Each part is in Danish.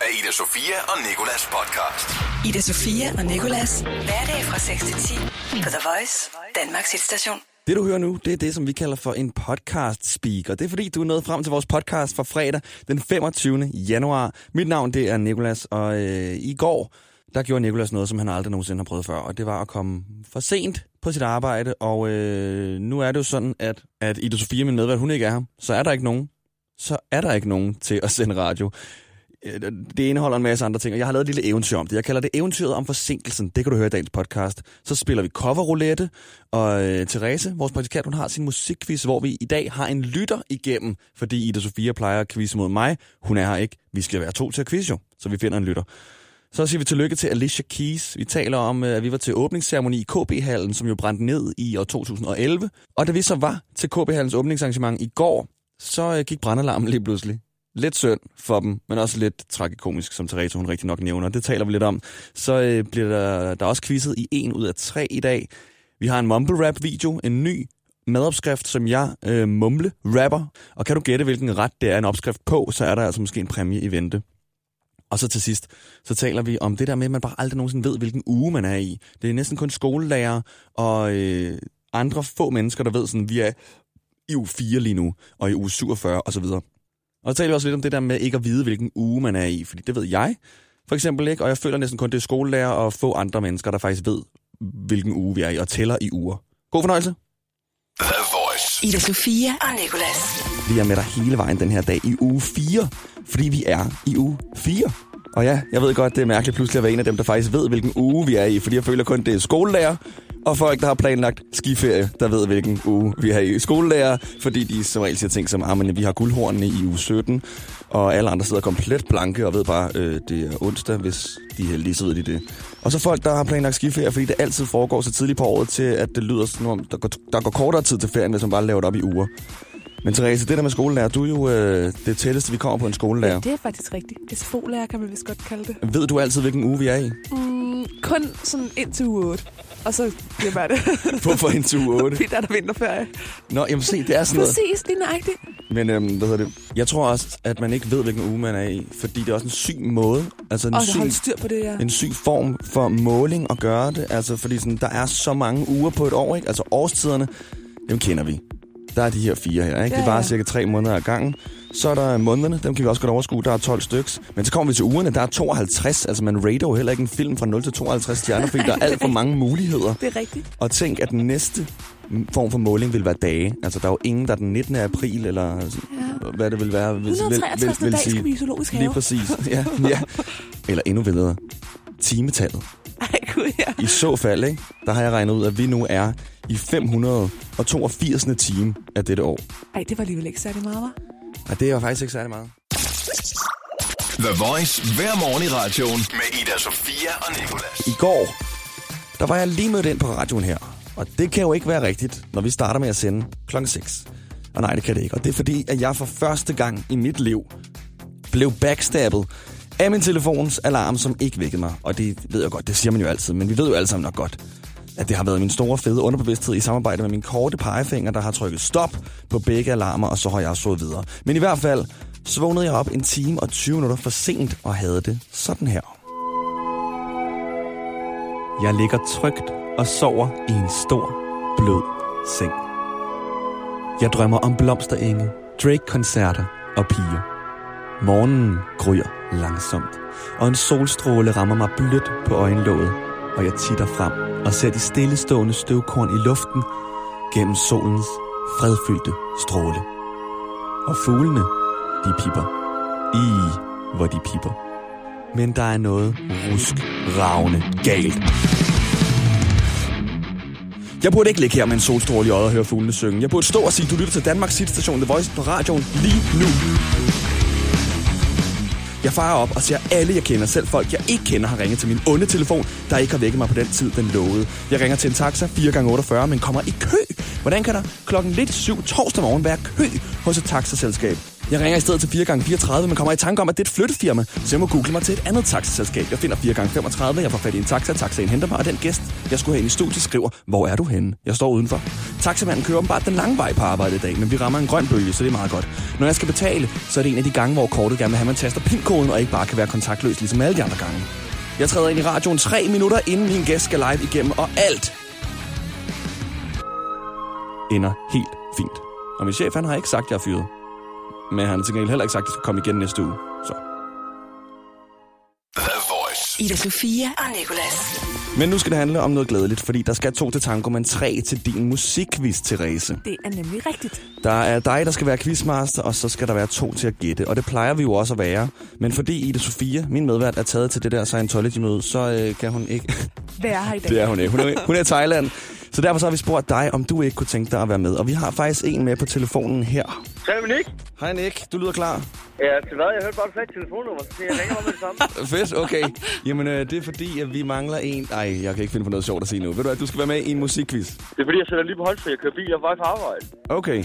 af Ida Sofia og Nikolas podcast. Ida Sofia og Nikolas. Hverdag fra 6 til 10 på The Voice, Danmarks hitstation. Det du hører nu, det er det, som vi kalder for en podcast speaker. Det er fordi, du er nået frem til vores podcast fra fredag den 25. januar. Mit navn det er Nikolas, og øh, i går, der gjorde Nikolas noget, som han aldrig nogensinde har prøvet før, og det var at komme for sent på sit arbejde, og øh, nu er det jo sådan, at, at Ida Sofia, min medvært, hun ikke er her, så er der ikke nogen. Så er der ikke nogen til at sende radio. Øh, det indeholder en masse andre ting, og jeg har lavet et lille eventyr om det. Jeg kalder det eventyret om forsinkelsen. Det kan du høre i dagens podcast. Så spiller vi coverroulette, og øh, Therese, vores praktikant, hun har sin musikquiz, hvor vi i dag har en lytter igennem, fordi Ida Sofia plejer at quizze mod mig. Hun er her ikke. Vi skal være to til at quizze jo, så vi finder en lytter. Så siger vi tillykke til Alicia Keys. Vi taler om, øh, at vi var til åbningsceremoni i KB-hallen, som jo brændte ned i år 2011. Og da vi så var til KB-hallens åbningsarrangement i går, så øh, gik brandalarmen lige pludselig. Lidt synd for dem, men også lidt tragikomisk, som Therese hun rigtig nok nævner. Det taler vi lidt om. Så øh, bliver der, der også quizet i en ud af tre i dag. Vi har en mumble rap video, en ny madopskrift, som jeg øh, mumble rapper. Og kan du gætte, hvilken ret det er en opskrift på, så er der altså måske en præmie i vente. Og så til sidst, så taler vi om det der med, at man bare aldrig nogensinde ved, hvilken uge man er i. Det er næsten kun skolelærer og øh, andre få mennesker, der ved, sådan, vi er i uge 4 lige nu, og i uge 47 osv. Og så taler vi også lidt om det der med ikke at vide, hvilken uge man er i, fordi det ved jeg for eksempel ikke, og jeg føler næsten kun, det er skolelærer og få andre mennesker, der faktisk ved, hvilken uge vi er i, og tæller i uger. God fornøjelse. The Voice. Ida Sofia og Nikolas. Vi er med dig hele vejen den her dag i uge 4, fordi vi er i uge 4. Og ja, jeg ved godt, det er mærkeligt pludselig at være en af dem, der faktisk ved, hvilken uge vi er i, fordi jeg føler kun, det er skolelærer, og folk, der har planlagt skiferie, der ved, hvilken uge vi er i skolelærer, fordi de som regel siger ting som, ah, men vi har guldhornene i uge 17, og alle andre sidder komplet blanke og ved bare, øh, det er onsdag, hvis de er heldige, så ved de det. Og så folk, der har planlagt skiferie, fordi det altid foregår så tidligt på året til, at det lyder sådan, om der går, der går kortere tid til ferien, hvis man bare laver det op i uger. Men Therese, det der med skolelærer, du er jo øh, det tætteste, vi kommer på en skolelærer. Det er faktisk rigtigt. SFO-lærer kan man vist godt kalde det. Ved du altid, hvilken uge vi er i? Mm, kun sådan indtil uge 8. Og så bliver bare det. Hvorfor indtil uge 8? Fordi der er der vinterferie. Nå, jamen se, det er sådan noget. Præcis, lige nøjagtigt. Men øhm, hvad hedder det? Jeg tror også, at man ikke ved, hvilken uge man er i, fordi det er også en syg måde, altså en, Og syg, styr på det, ja. en syg form for måling at gøre det. Altså, fordi sådan, der er så mange uger på et år, ikke? Altså årstiderne, dem kender vi. Der er de her fire her, ikke? Ja, Det varer ja. cirka tre måneder ad gangen. Så er der månederne, dem kan vi også godt overskue, der er 12 styks. Men så kommer vi til ugerne, der er 52. Altså man rater jo heller ikke en film fra 0 til 52 stjerner, fordi der er alt for mange muligheder. Det er rigtigt. Og tænk, at den næste form for måling vil være dage. Altså, der er jo ingen, der den 19. april, eller ja. hvad det vil være. Vil, 163. dag skal vi i zoologisk have. Lige præcis. Ja, ja. Eller endnu vildere. Timetallet. Gud, ja. I så fald, ikke? Der har jeg regnet ud, at vi nu er i 582. time af dette år. Ej, det var alligevel ikke særlig meget, var? Og det er jo faktisk ikke særlig meget. The Voice hver morgen i radioen med Ida Sofia og Nikolas. I går, der var jeg lige mødt ind på radioen her. Og det kan jo ikke være rigtigt, når vi starter med at sende klokken 6. Og nej, det kan det ikke. Og det er fordi, at jeg for første gang i mit liv blev backstabbet af min telefons alarm, som ikke vækkede mig. Og det ved jeg godt, det siger man jo altid, men vi ved jo alle sammen nok godt, at det har været min store fede underbevidsthed i samarbejde med min korte pegefinger, der har trykket stop på begge alarmer, og så har jeg sovet videre. Men i hvert fald, så vågnede jeg op en time og 20 minutter for sent og havde det sådan her. Jeg ligger trygt og sover i en stor, blød seng. Jeg drømmer om blomsterenge, Drake-koncerter og piger. Morgenen gryer langsomt, og en solstråle rammer mig blødt på øjenlåget, og jeg titter frem og ser de stillestående støvkorn i luften gennem solens fredfyldte stråle. Og fuglene, de pipper. I, hvor de pipper. Men der er noget rusk, ravne galt. Jeg burde ikke ligge her med en solstråle i øjet og høre fuglene synge. Jeg burde stå og sige, du lytter til Danmarks Station The Voice på radioen lige nu. Jeg farer op og ser alle, jeg kender, selv folk, jeg ikke kender, har ringet til min onde telefon, der ikke har vækket mig på den tid, den lovede. Jeg ringer til en taxa 4 gange 48 men kommer i kø. Hvordan kan der klokken lidt syv torsdag morgen være kø hos et taxaselskab? Jeg ringer i stedet til 4 gange 34 men kommer i tanke om, at det er et flyttefirma, så jeg må google mig til et andet taxaselskab. Jeg finder 4 gange 35 jeg får fat i en taxa, taxaen henter mig, og den gæst, jeg skulle have ind i studiet, skriver, hvor er du henne? Jeg står udenfor. Taxamanden kører bare den lange vej på arbejde i dag, men vi rammer en grøn bølge, så det er meget godt. Når jeg skal betale, så er det en af de gange, hvor kortet gerne vil have, at man taster pin-koden, og ikke bare kan være kontaktløs, ligesom alle de andre gange. Jeg træder ind i radioen tre minutter, inden min gæst skal live igennem, og alt ender helt fint. Og min chef, han har ikke sagt, at jeg er fyret. Men han har til gengæld heller ikke sagt, at jeg skal komme igen næste uge. Ida Sofia og Nicolas. Men nu skal det handle om noget glædeligt, fordi der skal to til tango, men tre til din musikquiz, Therese. Det er nemlig rigtigt. Der er dig, der skal være quizmaster, og så skal der være to til at gætte. Og det plejer vi jo også at være. Men fordi Ida Sofia, min medvært, er taget til det der Scientology-møde, så øh, kan hun ikke. Være her i dag. det er hun ikke. Hun er, hun er i Thailand. Så derfor så har vi spurgt dig, om du ikke kunne tænke dig at være med. Og vi har faktisk en med på telefonen her. Er Nick. Hej Nick, du lyder klar. Ja, til hvad? Jeg hørte bare, du sagde telefonnummer, så jeg ringer mig med det samme. Fedt, okay. Jamen, øh, det er fordi, at vi mangler en... Ej, jeg kan ikke finde på noget sjovt at sige nu. Ved du hvad, du skal være med i en musikquiz. Det er fordi, jeg sætter lige på håndfri. Jeg kører bil, jeg er på vej på arbejde. Okay.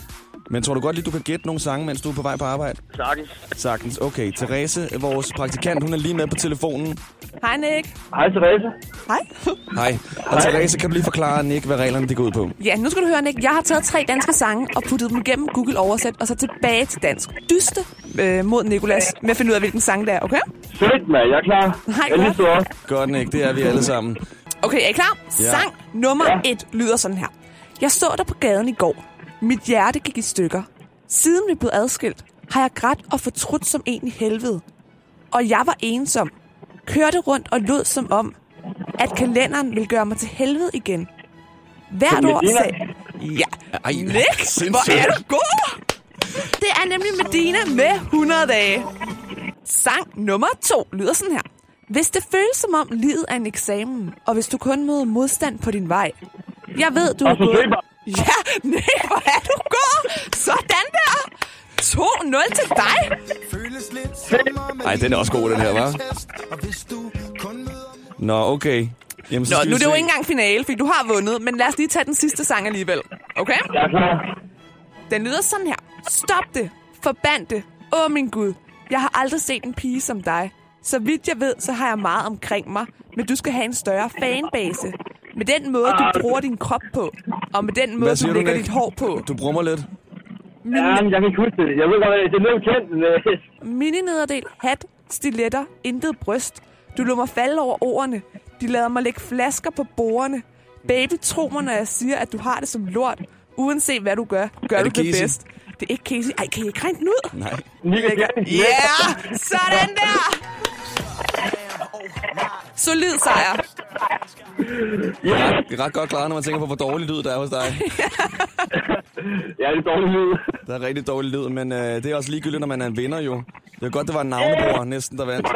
Men tror du godt lige, du kan gætte nogle sange, mens du er på vej på arbejde? Sagtens. Sagtens. Okay, Therese, vores praktikant, hun er lige med på telefonen. Hej, Nick. Hej, Therese. Hej. Hej. Og Therese, kan du lige forklare Nick, hvad reglerne de går ud på? Ja, nu skal du høre, Nick. Jeg har taget tre danske sange og puttet dem igennem Google Oversæt, og så tilbage til dansk. Dyste øh, mod Nikolas med at finde ud af, hvilken sang det er, okay? Fedt, mand. Jeg er klar. Hej, jeg er lige godt. op. Godt, Nick. Det er vi alle sammen. Okay, er I klar? Ja. Sang nummer Ja. et lyder sådan her. Jeg så dig på gaden i går. Mit hjerte gik i stykker. Siden vi blev adskilt, har jeg grædt og fortrudt som en i helvede. Og jeg var ensom. Kørte rundt og lød som om, at kalenderen ville gøre mig til helvede igen. Hvert år sagde... Ja, Ej, Nick, hvor er du god! Det er nemlig Medina med 100 dage. Sang nummer to lyder sådan her. Hvis det føles som om livet er en eksamen, og hvis du kun møder modstand på din vej. Jeg ved, du er gået... Ja, Nick, hvor er du god! Sådan der! 2-0 til dig. Ej, den er også god, den her, hva'? Nå, okay. Jamen, så Nå, nu vi er det jo ikke engang finale, fordi du har vundet, men lad os lige tage den sidste sang alligevel. Okay? Jeg er klar. Den lyder sådan her. Stop det. Forband det. Åh, min Gud. Jeg har aldrig set en pige som dig. Så vidt jeg ved, så har jeg meget omkring mig. Men du skal have en større fanbase. Med den måde, du bruger din krop på. Og med den måde, du du, lægger Nick? dit hår på. Du brummer lidt. Ja, men jeg kan ikke huske det. Jeg ved godt, det er noget kendt. men, øh, Mini-nederdel, hat, stiletter, intet bryst. Du lå mig falde over ordene. De lader mig lægge flasker på bordene. Baby, tro mig, når jeg siger, at du har det som lort. Uanset hvad du gør, gør Er du det det Casey? bedst. Det er ikke Casey. Ej, kan I ikke regne den ud? Nej. Ja, yeah! sådan der! Solid sejr. Ja, Det er ret godt klaret, når man tænker på, hvor dårlig lyd der er hos dig. ja, det er dårligt lyd. Der er rigtig dårlig lyd, men øh, det er også ligegyldigt, når man er en vinder jo. Det er godt, det var en navnebror næsten, der vandt.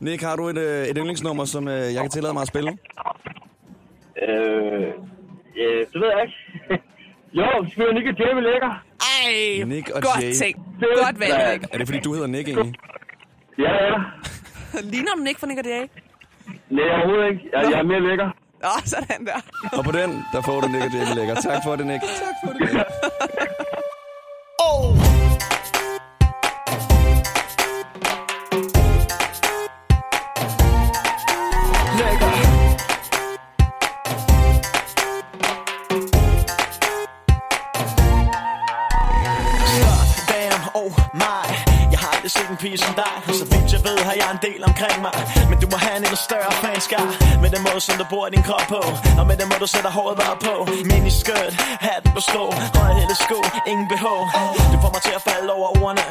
Nick, har du et, øh, et yndlingsnummer, som øh, jeg kan tillade mig at spille? Øh, ja, det ved jeg ikke. jo, vi spiller Nick og Jay, vi lægger. Ej, Nick og godt Jay. tænkt. Godt mand. Nick. Er det, fordi du hedder Nick egentlig? Ja, ja. Ligner du Nick fra Nick og Jay? Nej, overhovedet ikke. Jeg, jeg er mere lækker. Åh, sådan der. Og på den, der får du Nick og Jamie lækker. Tak for det, Nick. Tak for det, Nick. Damn, oh my Jeg har aldrig set en pige som dig Så jeg ved har jeg en del omkring mig. Men du må have en endnu større fanskar Med den måde som du bruger din krop på. Og med den måde du sætter håret bare på. Miniskirt, hatten på sko. Strå hele sko, ingen behov. Du får mig til at falde over ordene.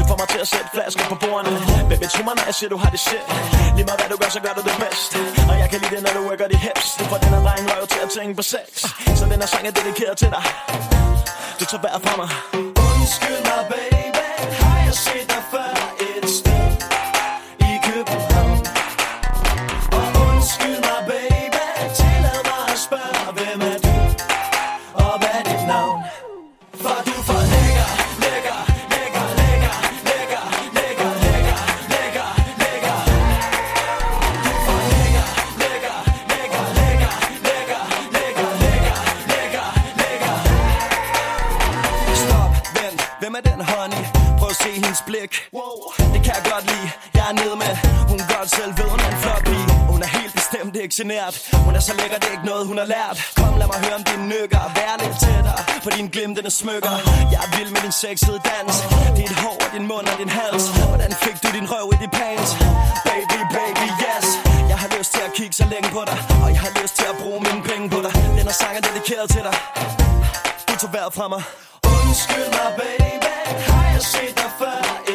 Du får mig til at sætte flasker på bordene. Baby, tro mig når jeg siger du har det shit. Lige meget hvad du gør, så gør du det bedst. Og jeg kan lide det når du rykker de hips. Du får den her dreng røv til at tænke på sex. Så den her sang er dedikeret til dig. Du tager vejret fra mig. Undskyld mig, baby. Lært. Kom, lad mig høre om dine nykker Vær lidt tættere på dine glimtende smykker. Jeg er vild med din sexede dans. Dit hår, din mund og din hals. Hvordan fik du din røv i de pants? Baby, baby, yes. Jeg har lyst til at kigge så længe på dig. Og jeg har lyst til at bruge mine penge på dig. Den her sang er dedikeret til dig. Du tog vejret fra mig. Undskyld mig, baby. Har jeg set dig før?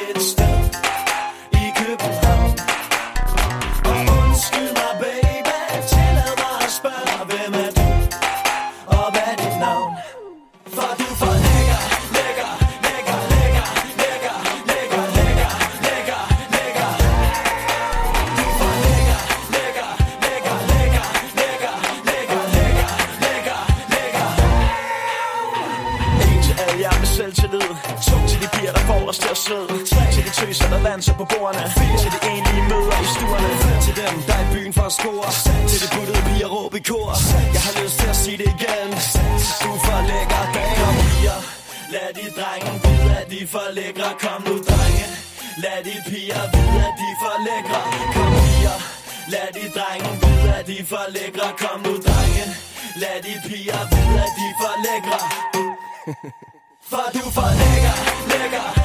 Sød til Tre til de tøser, der danser på bordene. Fire til de enlige møder i stuerne. Fem til dem, der er i byen for at score. Til de puttede piger råb i kor. Jeg har lyst til at sige det igen. Du er for lækker, dame Kom piger, lad de drenge vide, at de er for lækre. Kom nu drenge, lad de piger vide, at de er for lækre. Kom piger, lad de drenge vide, at de er for lækre. Kom nu drenge, lad de piger vide, at de er for lækre. For du er for lækker, lækker,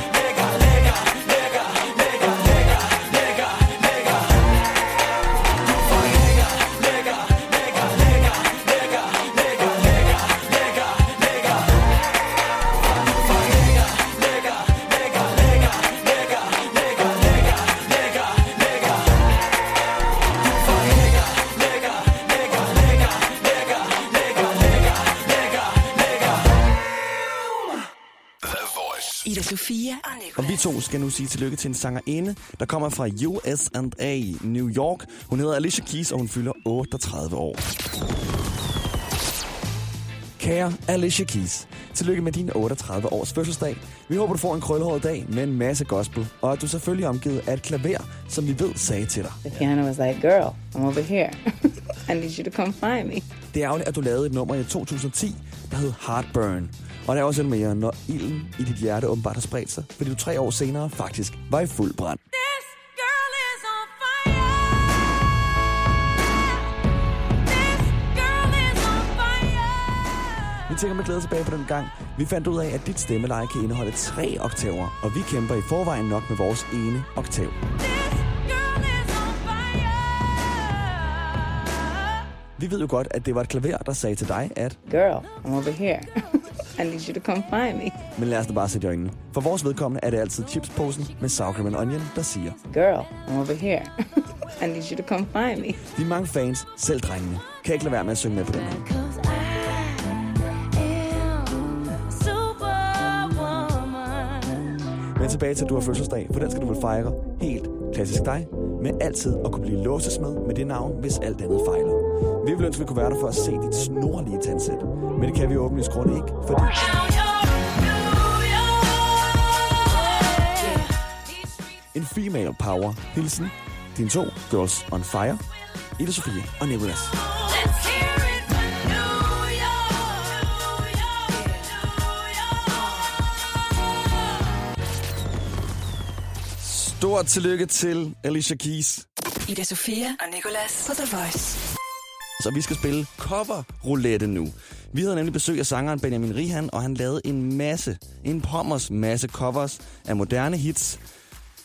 Sofia og Og Nicolas. vi to skal nu sige tillykke til en sangerinde, der kommer fra USA, New York. Hun hedder Alicia Keys, og hun fylder 38 år. Kære Alicia Keys, tillykke med din 38 års fødselsdag. Vi håber, du får en krøllehåret dag med en masse gospel, og at du selvfølgelig er omgivet af et klaver, som vi ved sagde til dig. The piano was like, girl, I'm over here. I need you to come find me. Det er ærgerligt, at du lavede et nummer i 2010, der hed Heartburn. Og der er også en mere, når ilden i dit hjerte åbenbart har spredt sig, fordi du tre år senere faktisk var i fuld brand. Vi tænker med glæde tilbage på den gang. Vi fandt ud af, at dit stemmeleje kan indeholde tre oktaver, og vi kæmper i forvejen nok med vores ene oktav. Vi ved jo godt, at det var et klaver, der sagde til dig, at Girl, I'm over here. I need you to come find me. Men lad os da bare sætte i øjnene. For vores vedkommende er det altid chipsposen med sour cream and onion, der siger. Girl, I'm over here. I need you to come find me. De mange fans, selv drengene, kan ikke lade være med at synge med på den her. Men tilbage til, at du har fødselsdag, for den skal du vel fejre helt klassisk dig, med altid at kunne blive låsesmed med det navn, hvis alt andet fejler. Vi ville ønske, at vi kunne være der for at se dit snorlige tandsæt. Men det kan vi åbenlyst grund ikke, fordi en female power hilsen dine to girls on fire, Ida Sofia og Nicolas. Stort tillykke til Alicia Keys. Ida Sofia og Nicolas på The Voice. Så vi skal spille cover roulette nu. Vi havde nemlig besøg af sangeren Benjamin Rihan, og han lavede en masse, en pommers masse covers af moderne hits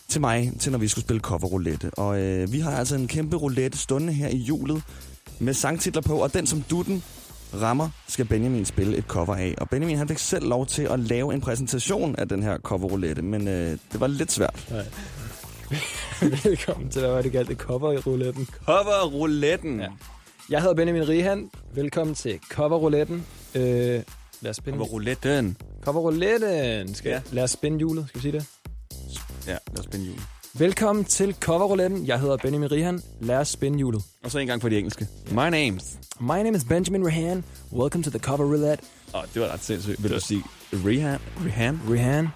til mig, til når vi skulle spille cover roulette. Og øh, vi har altså en kæmpe roulette stående her i julet med sangtitler på, og den som dutten rammer, skal Benjamin spille et cover af. Og Benjamin han fik selv lov til at lave en præsentation af den her cover roulette, men øh, det var lidt svært. Velkommen til, hvad var det galt, det cover i rouletten. Cover rouletten. Ja. Jeg hedder Benjamin Rihan. Velkommen til cover rouletten. Øh, lad os spænde. Cover rouletten. Cover rouletten. Skal Ja. Lad os spænde hjulet, skal vi sige det? Ja, lad os spænde julen. Velkommen til cover rouletten. Jeg hedder Benjamin Rihan. Lad os spænde hjulet. Og så en gang for de engelske. My name's. My name is Benjamin Rihan. Welcome to the cover roulette. Åh, oh, det var ret sindssygt. Vil du sige Rihan? Rihan? Rihan.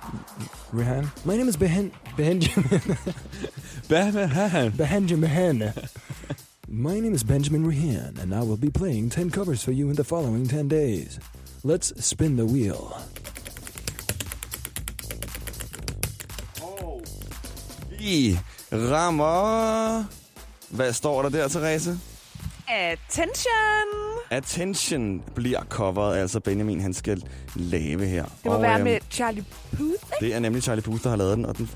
Rihan. My name is Behen... Benjamin... Rihan. Benjamin. My name is Benjamin Rihan, and I will be playing 10 covers for you in the following 10 days. Let's spin the wheel. Vi rammer... Hvad står der der, Therese? Attention! Attention bliver coveret, altså Benjamin han skal lave her. Det må Og, være øhm, med Charlie Puth, ikke? Det er nemlig Charlie Puth, der har lavet den, og den,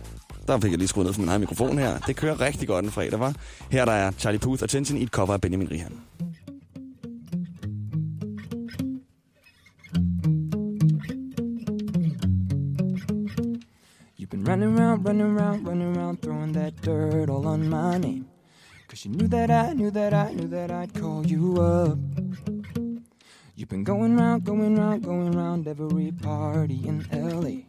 der fik jeg lige skruet ned for min egen mikrofon her. Det kører rigtig godt en fredag, var. Her der er Charlie Puth Attention i et cover af Benjamin Rihan. You've been running around, running around, running around, throwing that dirt all on my name. Cause you knew that I knew that I knew that I'd call you up. You've been going round, going round, going round every party in LA.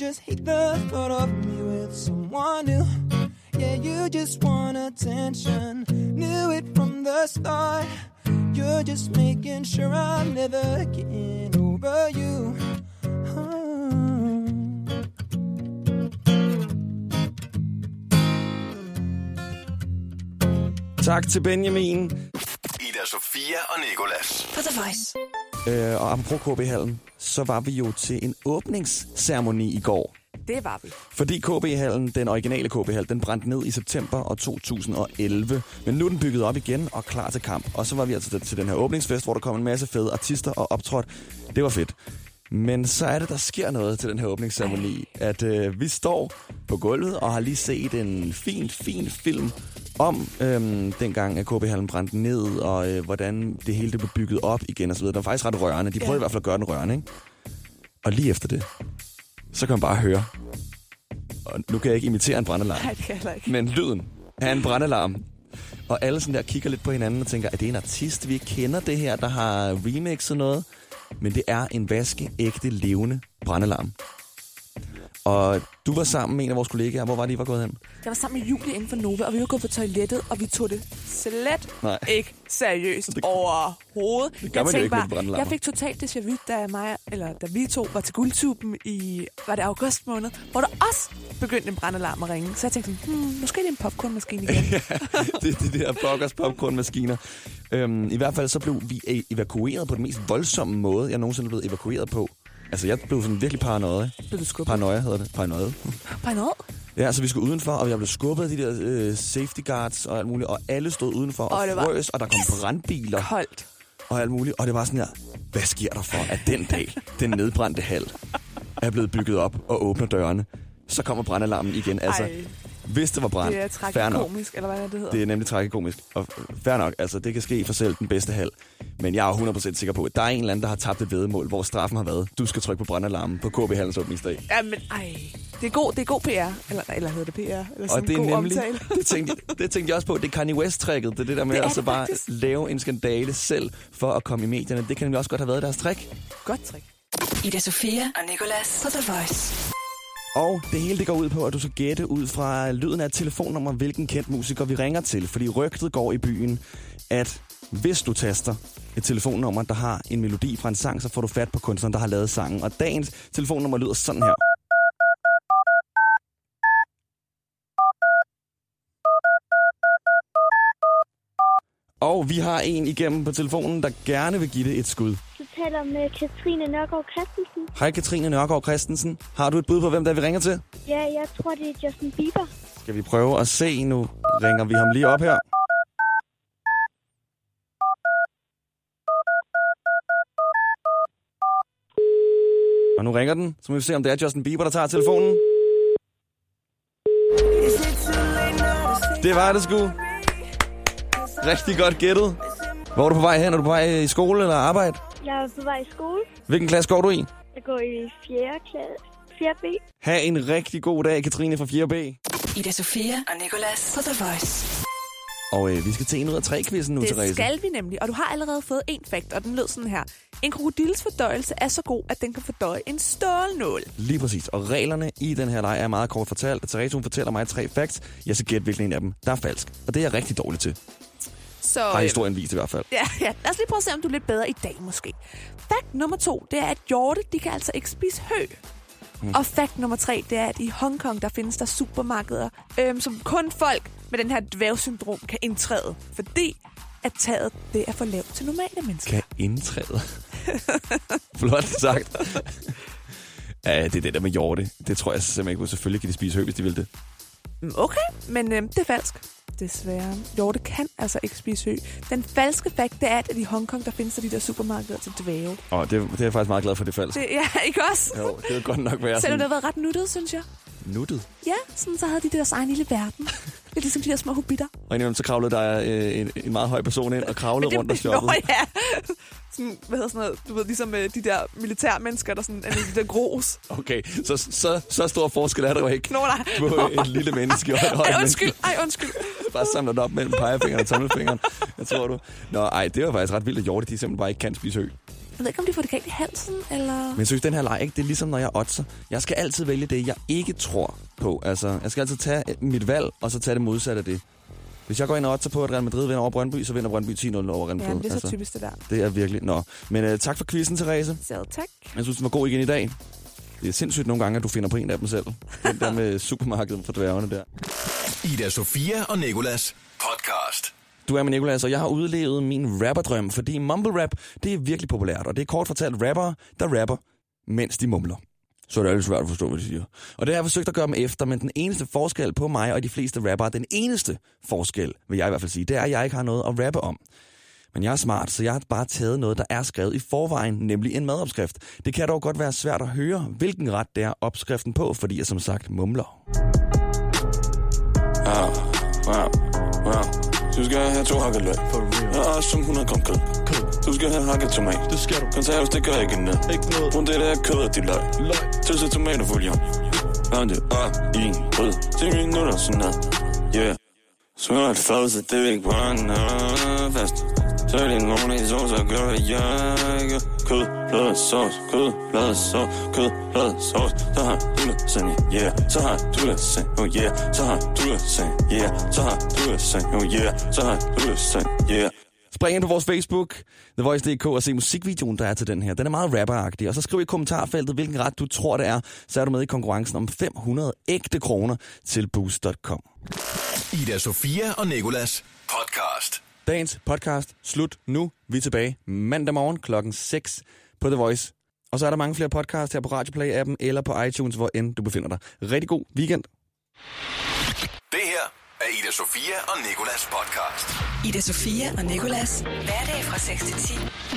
just hate the thought of me with someone new. Yeah, you just want attention. Knew it from the start. You're just making sure I'm never getting over you. Oh. Tak til Benjamin. Ida Sofia og Nikolas. På The Voice. Øh, og apropos KB-hallen, så var vi jo til en åbningsceremoni i går. Det var vi. Fordi KB-hallen, den originale KB-hal, den brændte ned i september år 2011. Men nu er den bygget op igen og klar til kamp. Og så var vi altså til den her åbningsfest, hvor der kom en masse fede artister og optrådt. Det var fedt. Men så er det, der sker noget til den her åbningsceremoni. At øh, vi står på gulvet og har lige set en fin, fin film om øhm, dengang, at KB-hallen brændte ned, og øh, hvordan det hele det blev bygget op igen videre. Det var faktisk ret rørende. De prøvede Ja. i hvert fald at gøre den rørende, ikke? Og lige efter det, så kan man bare høre. Og nu kan jeg ikke imitere en brændalarm. Nej, det kan jeg ikke. Men lyden af en brandalarm. Og alle sådan der kigger lidt på hinanden og tænker, er det en artist, vi kender det her, der har remixet noget? Men det er en vaskeægte, levende brandalarm. Og du var sammen med en af vores kollegaer. Hvor var det, I var gået hen? Jeg var sammen med Julie inden for Nova, og vi var gået på toilettet, og vi tog det slet Nej. ikke seriøst Det- det, overhovedet. Det gør man jo ikke med brændalarmer. jeg fik totalt déjà vu, da, mig, eller da vi to var til guldtuben i, var det august måned, hvor der også begyndte en brændalarm at ringe. Så jeg tænkte sådan, hmm, måske er det en popcornmaskine igen. det er de der bloggers popcornmaskiner. Øhm, I hvert fald så blev vi e- evakueret på den mest voldsomme måde, jeg nogensinde er blevet evakueret på. Altså, jeg blev sådan virkelig paranoid. Blev du skubbet? Paranoia hedder det. Paranoid. Noget? Ja, så vi skulle udenfor, og jeg blev skubbet af de der øh, safety guards og alt muligt, og alle stod udenfor og, Og var frøs, og der kom brandbiler Koldt. og alt muligt. Og det var sådan her, hvad sker der for, at den dag, den nedbrændte hal, er blevet bygget op og åbner dørene, så kommer brandalarmen igen. Altså, Ej, hvis det var brand, det er tragikomisk, eller hvad er det hedder. Det er nemlig tragikomisk. Og fair nok, altså det kan ske for selv den bedste hal. Men jeg er 100% sikker på, at der er en eller anden, der har tabt et vedmål, hvor straffen har været, du skal trykke på brandalarmen på KB Hallens åbningsdag. Ja, men ej. Det er god, det er god PR. Eller, eller hedder det PR? Eller sådan Og det er god nemlig, omtale. det tænkte, det tænkte jeg også på, det er Kanye West-tricket. Det er det der med Det at så bare lave en skandale selv for at komme i medierne. Det kan nemlig også godt have været deres trick. Godt trick. Ida Sofia og Nicolas på The Voice. Og det hele det går ud på, at du skal gætte ud fra lyden af et telefonnummer, hvilken kendt musiker vi ringer til. Fordi rygtet går i byen, at hvis du taster et telefonnummer, der har en melodi fra en sang, så får du fat på kunstneren, der har lavet sangen. Og dagens telefonnummer lyder sådan her. Og vi har en igennem på telefonen, der gerne vil give det et skud. Taler med Katrine Nørgaard Christensen. Hej Katrine Nørgaard Christensen. Har du et bud på, hvem der vi ringer til? Ja, jeg tror, det er Justin Bieber. Skal vi prøve at se? Nu ringer vi ham lige op her. Og nu ringer den, så må vi se, om det er Justin Bieber, der tager telefonen. Det var det sgu. Rigtig godt gættet. Hvor er du på vej hen? Er du på vej i skole eller arbejde? Jeg er på vej i skole. Hvilken klasse går du i? Jeg går i 4. klasse. 4B. Ha' en rigtig god dag, Katrine fra 4B. Ida Sofia og Nicolas på The Voice. Og øh, vi skal til en ud af tre quizzen nu, Det Therese. skal vi nemlig, og du har allerede fået en fakt, og den lød sådan her. En krokodils fordøjelse er så god, at den kan fordøje en stålnål. Lige præcis. Og reglerne i den her leg er meget kort fortalt. Therese, hun fortæller mig tre facts. Jeg skal gætte, hvilken en af dem, der er falsk. Og det er jeg rigtig dårlig til. Så, Har øh, historien vist i hvert fald. Ja, ja, lad os lige prøve at se, om du er lidt bedre i dag måske. Fakt nummer to, det er, at hjorte, de kan altså ikke spise hø. Mm. Og fakt nummer tre, det er, at i Hongkong, der findes der supermarkeder, øhm, som kun folk med den her dværgsyndrom kan indtræde. Fordi at taget, det er for lavt til normale mennesker. Kan indtræde. Flot sagt. ja, det er det der med hjorte. Det tror jeg simpelthen ikke på. Selvfølgelig kan de spise hø, hvis de vil det. Mm, Okay, men øhm, det er falsk. Desværre. Hjorte kan altså ikke spise hø. Den falske fakt, det er, at i Hongkong, der findes der de der supermarkeder til dvæve. Og det, det er jeg faktisk meget glad for, det falsk. Det, ja, ikke også? Jo, det vil godt nok være Selvom det har været ret nuttet, synes jeg. Nuttet. Ja, sådan så havde de deres egen lille verden. Det er ligesom de her små hobitter. Og indimellem så kravlede der øh, en, en meget høj person ind og kravlede rundt og shoppede. Nå, ja. Sådan, hvad hedder sådan noget? Du ved, ligesom øh, de der militærmennesker, der sådan, eller de der gros. Okay, så, så, så stor forskel er der jo ikke Nå, nej. på et lille menneske og et højt Ej, menneske. undskyld. Ej, undskyld. Bare samler det op mellem pegefingeren og tommelfingeren. Jeg tror du. Nå, ej, det var faktisk ret vildt, at hjorte de simpelthen bare ikke kan spise hø. Jeg ved ikke, om de får det galt i halsen, eller... Men jeg synes, den her leg, ikke, det er ligesom, når jeg oddser. Jeg skal altid vælge det, jeg ikke tror på. Altså, jeg skal altid tage mit valg, og så tage det modsatte af det. Hvis jeg går ind og oddser på, at Real Madrid vinder over Brøndby, så vinder Brøndby 10-0 over Real Ja, Madrid. det er så altså, typisk det der. det er virkelig... Nå. Men uh, tak for quizzen, Therese. Så tak. Jeg synes, den var god igen i dag. Det er sindssygt nogle gange, at du finder på en af dem selv. Den der med supermarkedet for dværgene der. Ida Sofia og Nikolas podcast. Du er med Nicolas, og jeg har udlevet min rapperdrøm, fordi mumble rap, det er virkelig populært, og det er kort fortalt rappere, der rapper, mens de mumler. Så er det altid svært at forstå, hvad de siger. Og det har jeg forsøgt at gøre dem efter, men den eneste forskel på mig og de fleste rappere, den eneste forskel, vil jeg i hvert fald sige, det er, at jeg ikke har noget at rappe om. Men jeg er smart, så jeg har bare taget noget, der er skrevet i forvejen, nemlig en madopskrift. Det kan dog godt være svært at høre, hvilken ret det er opskriften på, fordi jeg som sagt mumler. Ah, ja. Du skal have to hakket løg. Jeg har også 100 gram kød. Du skal have hakket tomat. Det skal du. Konserves, det gør ikke noget. Ikke noget. Brun det der kød og dit løg. Løg. Tilsæt tomat og bouillon. Varm det op i en grød. 10 minutter sådan noget. Yeah. Så er det fad, så det vil ikke brænde fast. Så er det en morgen i sovs og gør det, jeg ikke. Kød, blød, sovs, kød, blød, sovs, kød, blød, sovs. Så har du lasagne, yeah. Så har du lasagne, oh yeah. Så har du lasagne, yeah. Så har du lasagne, oh yeah. Så har du lasagne, yeah. Spring ind på vores Facebook, The Voice.dk, og se musikvideoen, der er til den her. Den er meget rapperagtig. Og så skriv i kommentarfeltet, hvilken ret du tror, det er. Så er du med i konkurrencen om 500 ægte kroner til boost.com. Ida Sofia og Nikolas podcast. Dagens podcast slut nu. Vi er tilbage mandag morgen klokken 6 på The Voice. Og så er der mange flere podcasts her på Radioplay-appen eller på iTunes, hvor end du befinder dig. Rigtig god weekend. Det her er Ida Sofia og Nikolas podcast. Ida Sofia og Nicolas. Hverdag fra 6 til 10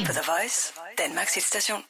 på The Voice, Danmarks hitstation.